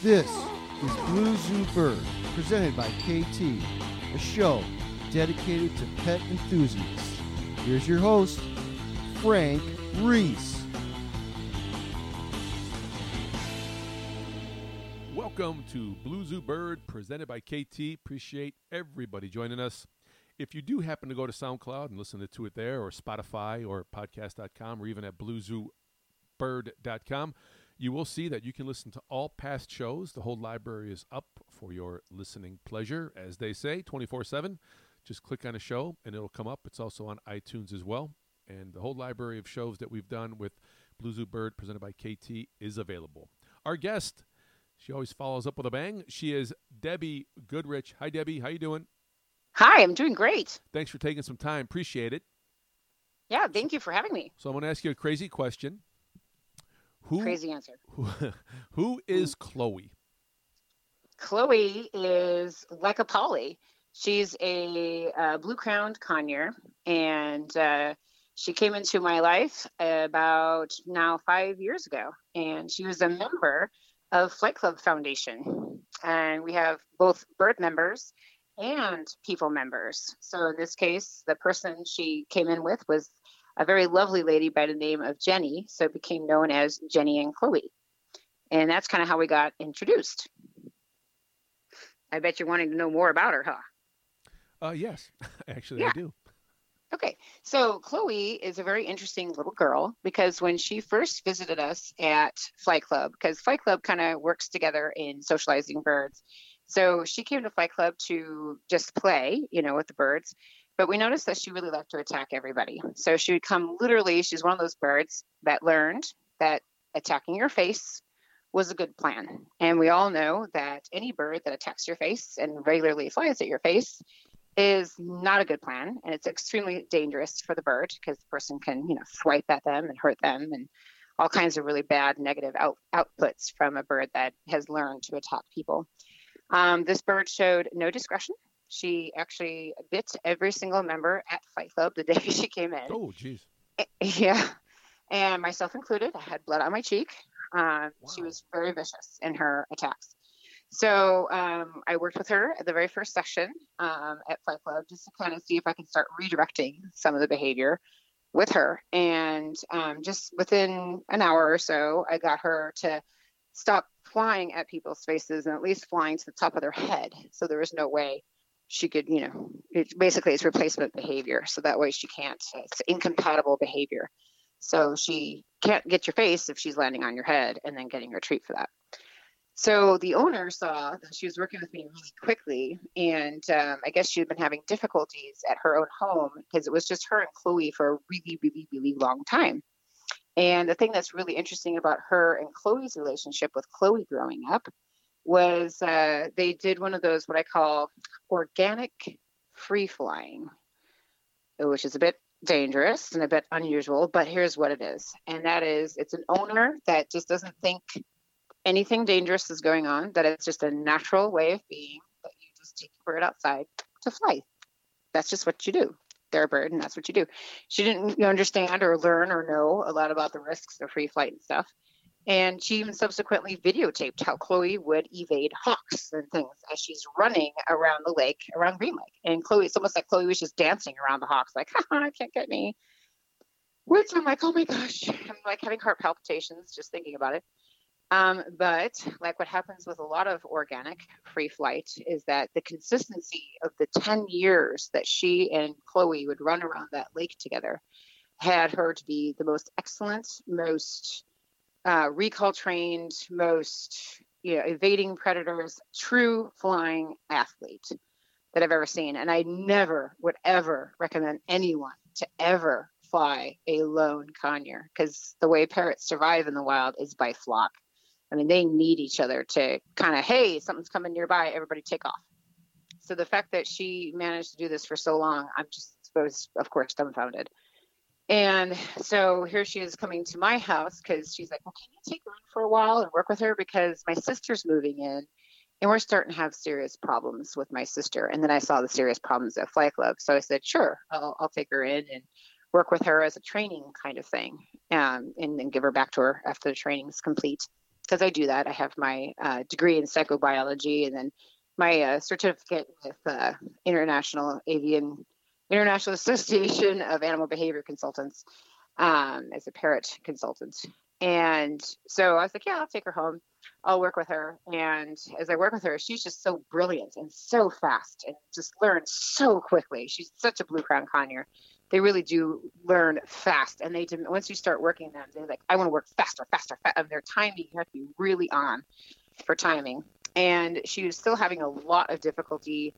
This is Blue Zoo Bird, presented by Kaytee, a show dedicated to pet enthusiasts. Here's your host, Frank Reese. Welcome to Blue Zoo Bird, presented by Kaytee. Appreciate everybody joining us. If you do happen to go to SoundCloud and listen to it there, or Spotify, or podcast.com, or even at bluezooBird.com, you will see that you can listen to all past shows. The whole library is up for your listening pleasure, as they say, 24 7. Just click on a show and it'll come up. It's also on iTunes as well. And the whole library of shows that we've done with Blue Zoo Bird, presented by Kaytee, is available. Our guest, she always follows up with a bang. She is Debbie Goodrich. Hi, Debbie. How you doing? Hi, I'm doing great. Thanks for taking some time. Appreciate it. Yeah, thank you for having me. So I'm going to ask you a crazy question. Who, Crazy answer. Who, who is Chloe? Chloe is like a Polly. She's a uh, blue crowned conure, and uh, she came into my life about now five years ago. And she was a member of Flight Club Foundation. And we have both bird members and people members. So in this case, the person she came in with was a very lovely lady by the name of Jenny, so it became known as Jenny and Chloe. And that's kind of how we got introduced. I bet you're wanting to know more about her, huh? Uh, yes, actually, Yeah. I do. Okay, so Chloe is a very interesting little girl because when she first visited us at Flight Club, because Flight Club kind of works together in socializing birds. So she came to Flight Club to just play, you know, with the birds. But we noticed that she really liked to attack everybody. So she would come literally, she's one of those birds that learned that attacking your face was a good plan. And we all know that any bird that attacks your face and regularly flies at your face is not a good plan and it's extremely dangerous for the bird because the person can you know swipe at them and hurt them and all kinds of really bad negative out, outputs from a bird that has learned to attack people um, this bird showed no discretion she actually bit every single member at fight club the day she came in. Oh, jeez. yeah. And myself included i had blood on my cheek. Um, she was very vicious in her attacks. So um, i worked with her at the very first session um, at flight club just to kind of see if i could start redirecting some of the behavior with her. And um, just within an hour or so i got her to stop flying at people's faces and at least flying to the top of their head. So there was no way she could you know it, basically it's replacement behavior. So that way she can't it's incompatible behavior. So she can't get your face if she's landing on your head and then getting your treat for that. So the owner saw that she was working with me really quickly and um, i guess she had been having difficulties at her own home because it was just her and chloe for a really really really long time. And the thing that's really interesting about her and chloe's relationship with chloe growing up was uh, they did one of those what i call organic free flying which is a bit dangerous and a bit unusual, but here's what it is. And that is it's an owner that just doesn't think anything dangerous is going on, that it's just a natural way of being, that you just take a bird outside to fly. That's just what you do. They're a bird and that's what you do. She didn't understand or learn or know a lot about the risks of free flight and stuff. And she even subsequently videotaped how Chloe would evade hawks and things as she's running around the lake, around Green Lake. And Chloe, it's almost like Chloe was just dancing around the hawks, like, haha, can't get me. Which I'm like, oh my gosh, I'm like having heart palpitations just thinking about it. Um, but like what happens with a lot of organic free flight is that the consistency of the 10 years that she and Chloe would run around that lake together had her to be the most excellent, most uh, recall trained, most you know, evading predators, true flying athlete that I've ever seen. And I never would ever recommend anyone to ever fly a lone conure because the way parrots survive in the wild is by flock. I mean, they need each other to kind of, hey, something's coming nearby, everybody take off. So the fact that she managed to do this for so long, I'm just, was, of course, dumbfounded. And so here she is coming to my house because she's like, well, can you take her in for a while and work with her? Because my sister's moving in and we're starting to have serious problems with my sister. And then I saw the serious problems at Fly Club. So I said, sure, I'll, I'll take her in and work with her as a training kind of thing um, and then give her back to her after the training's complete. because I do that. I have my uh, degree in psychobiology and then my uh, certificate with uh, International Avian International Association of Animal Behavior Consultants um, as a parrot consultant. And so I was like, yeah, I'll take her home. I'll work with her. And as I work with her, she's just so brilliant and so fast and just learns so quickly. She's such a blue crown conure. They really do learn fast. And they once you start working them, they're like, I want to work faster, faster, faster. Their timing, you have to be really on for timing. And she was still having a lot of difficulty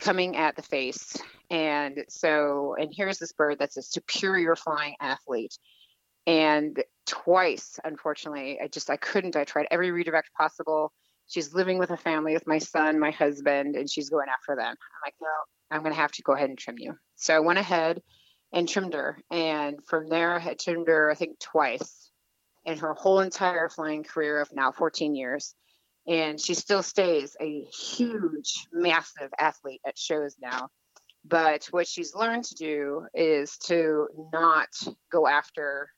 coming at the face. And so, and here's this bird that's a superior flying athlete. And twice, unfortunately, I just I couldn't. I tried every redirect possible. She's living with a family with my son, my husband, and she's going after them. I'm like, no, I'm gonna have to go ahead and trim you. So I went ahead and trimmed her. And from there I had trimmed her, I think twice in her whole entire flying career of now 14 years and she still stays a huge, massive athlete at shows now. But what she's learned to do is to not go after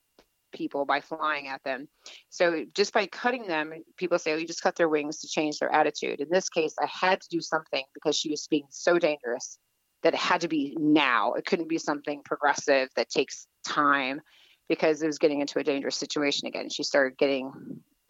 people by flying at them. So just by cutting them, people say, oh, you just cut their wings to change their attitude. In this case, I had to do something because she was being so dangerous that it had to be now. It couldn't be something progressive that takes time because it was getting into a dangerous situation again. She started getting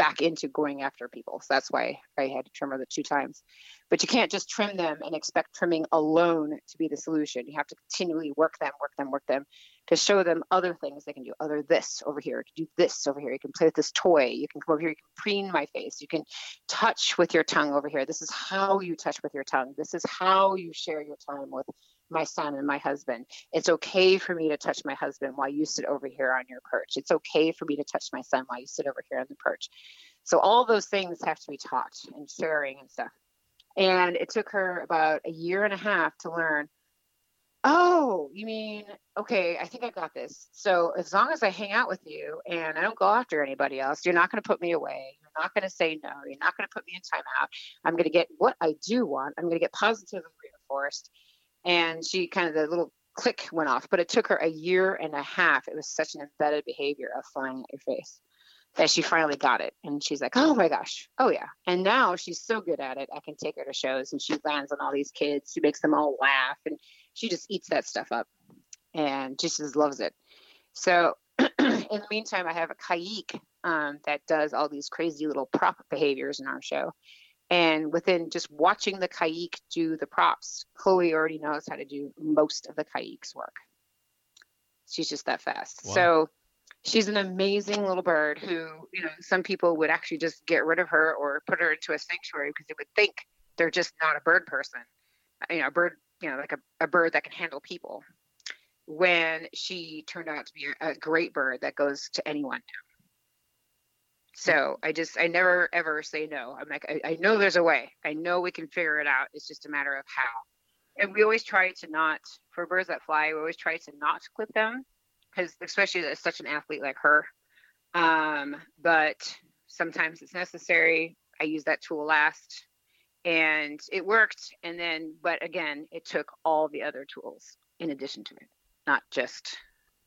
back into going after people. So that's why I had to trim her the two times. But you can't just trim them and expect trimming alone to be the solution. You have to continually work them, work them, work them to show them other things they can do. Other this over here, to do this over here. You can play with this toy. You can come over here. You can preen my face. You can touch with your tongue over here. This is how you touch with your tongue. This is how you share your time with my son and my husband. It's okay for me to touch my husband while you sit over here on your perch. It's okay for me to touch my son while you sit over here on the perch. So all those things have to be taught and sharing and stuff. And it took her about a year and a half to learn. Oh, you mean okay? I think I got this. So as long as I hang out with you and I don't go after anybody else, you're not going to put me away. You're not going to say no. You're not going to put me in timeout. I'm going to get what I do want. I'm going to get positively reinforced and she kind of the little click went off but it took her a year and a half. It was such an embedded behavior of flying at your face that she finally got it and she's like oh my gosh. Oh yeah. And now she's so good at it. I can take her to shows and she lands on all these kids. She makes them all laugh and she just eats that stuff up and just loves it. So in the meantime i have a caique um, that does all these crazy little prop behaviors in our show and within just watching the caique do the props, Chloe already knows how to do most of the caique's work. She's just that fast. Wow. So she's an amazing little bird who, you know, some people would actually just get rid of her or put her into a sanctuary because they would think they're just not a bird person. You know, a bird, you know, like a, a bird that can handle people. When she turned out to be a, a great bird that goes to anyone so I just, I never ever say no. I'm like, I, I know there's a way. I know we can figure it out. It's just a matter of how. And we always try to not, for birds that fly, we always try to not clip them because, especially as such an athlete like her. Um, but sometimes it's necessary. I use that tool last and it worked. And then, but again, it took all the other tools in addition to it, not just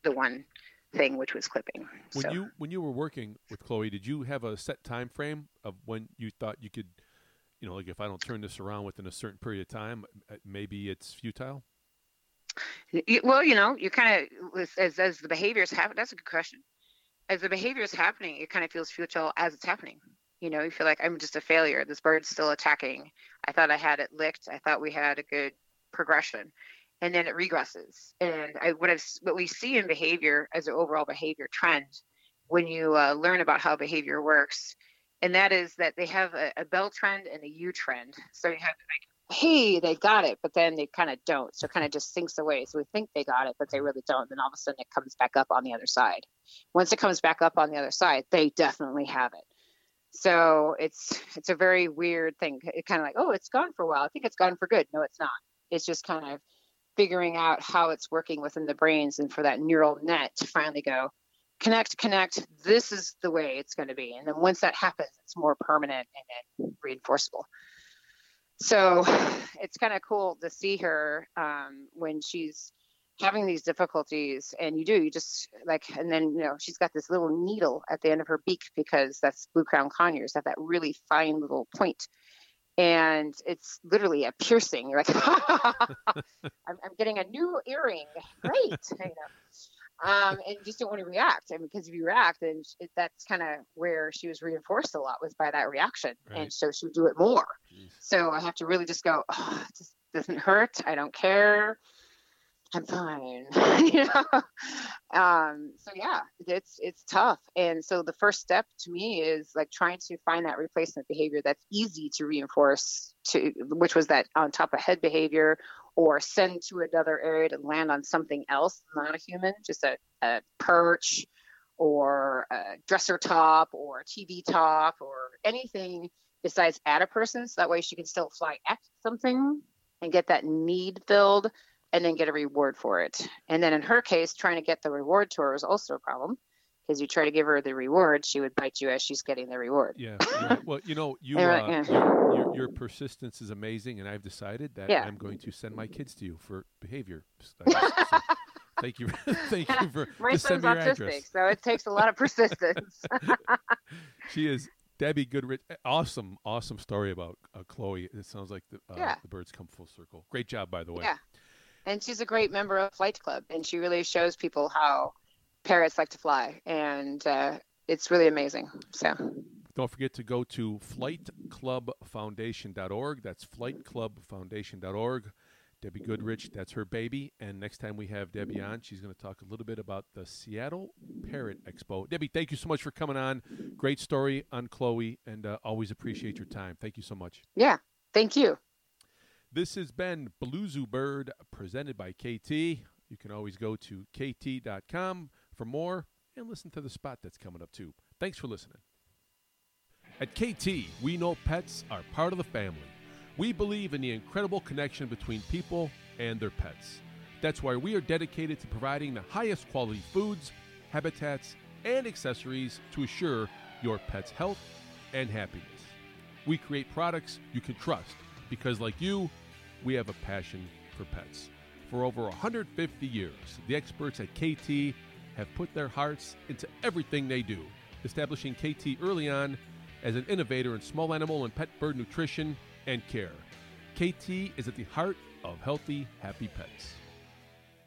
the one thing, which was clipping. When so. you when you were working with Chloe, did you have a set time frame of when you thought you could, you know, like if I don't turn this around within a certain period of time, uh, maybe it's futile? Well, you know, you kind of as as the behaviors happen. That's a good question. As the behavior is happening, it kind of feels futile as it's happening. You know, you feel like I'm just a failure. This bird's still attacking. I thought I had it licked. I thought we had a good progression and then it regresses. And I, what, I've, what we see in behavior as an overall behavior trend when you uh, learn about how behavior works, and that is that they have a, a bell trend and a U trend. So you have like, hey, they got it, but then they kind of don't. So it kind of just sinks away. So we think they got it, but they really don't. Then all of a sudden it comes back up on the other side. Once it comes back up on the other side, they definitely have it. So it's it's a very weird thing. It kind of like, oh, it's gone for a while. I think it's gone for good. No, it's not. It's just kind of figuring out how it's working within the brains and for that neural net to finally go connect connect this is the way it's going to be. And then once that happens it's more permanent and then reinforceable. So it's kind of cool to see her um, when she's having these difficulties and you do you just like and then you know she's got this little needle at the end of her beak because that's blue crown conures have that really fine little point and it's literally a piercing you're like I'm, I'm getting a new earring great you know um, and just don't want to react. And because if you react, then it, that's kind of where she was reinforced a lot was by that reaction, Right. and so she would do it more. Jeez. So I have to really just go. Oh, it just doesn't hurt. I don't care. I'm fine. you know. Um, so yeah, it's it's tough. And so the first step to me is like trying to find that replacement behavior that's easy to reinforce to which was that on top of head behavior or send to another area to land on something else, not a human, just a, a perch or a dresser top or TV top or anything besides at a person. So that way she can still fly at something and get that need filled and then get a reward for it. And then in her case, trying to get the reward to her was also a problem because you try to give her the reward, she would bite you as she's getting the reward. Yeah. right. Well, you know, you uh, yeah. your, your, persistence is amazing, and I've decided that Yeah. I'm going to send my kids to you for behavior studies. So thank you, thank you for My son's autistic, address. so it takes a lot of persistence. She is Debbie Goodrich. Awesome, awesome story about uh, Chloe. It sounds like the, uh, Yeah. the birds come full circle. Great job, by the way. Yeah. And she's a great member of Flight Club, and she really shows people how parrots like to fly, and uh, it's really amazing. So Don't forget to go to flightclubfoundation.org. That's flightclubfoundation.org. Debbie Goodrich, that's her baby. And next time we have Debbie on, she's going to talk a little bit about the Seattle Parrot Expo. Debbie, thank you so much for coming on. Great story on Chloe, and uh, always appreciate your time. Thank you so much. yeah, thank you. This has been Blue Bird presented by Kaytee. You can always go to kaytee.com for more and listen to the spot that's coming up too. Thanks for listening. At Kaytee, we know pets are part of the family. We believe in the incredible connection between people and their pets. That's why we are dedicated to providing the highest quality foods, habitats, and accessories to assure your pet's health and happiness. We create products you can trust because, like you, we have a passion for pets. For over 150 years, the experts at Kaytee have put their hearts into everything they do, establishing Kaytee early on as an innovator in small animal and pet bird nutrition and care. Kaytee is at the heart of healthy, happy pets.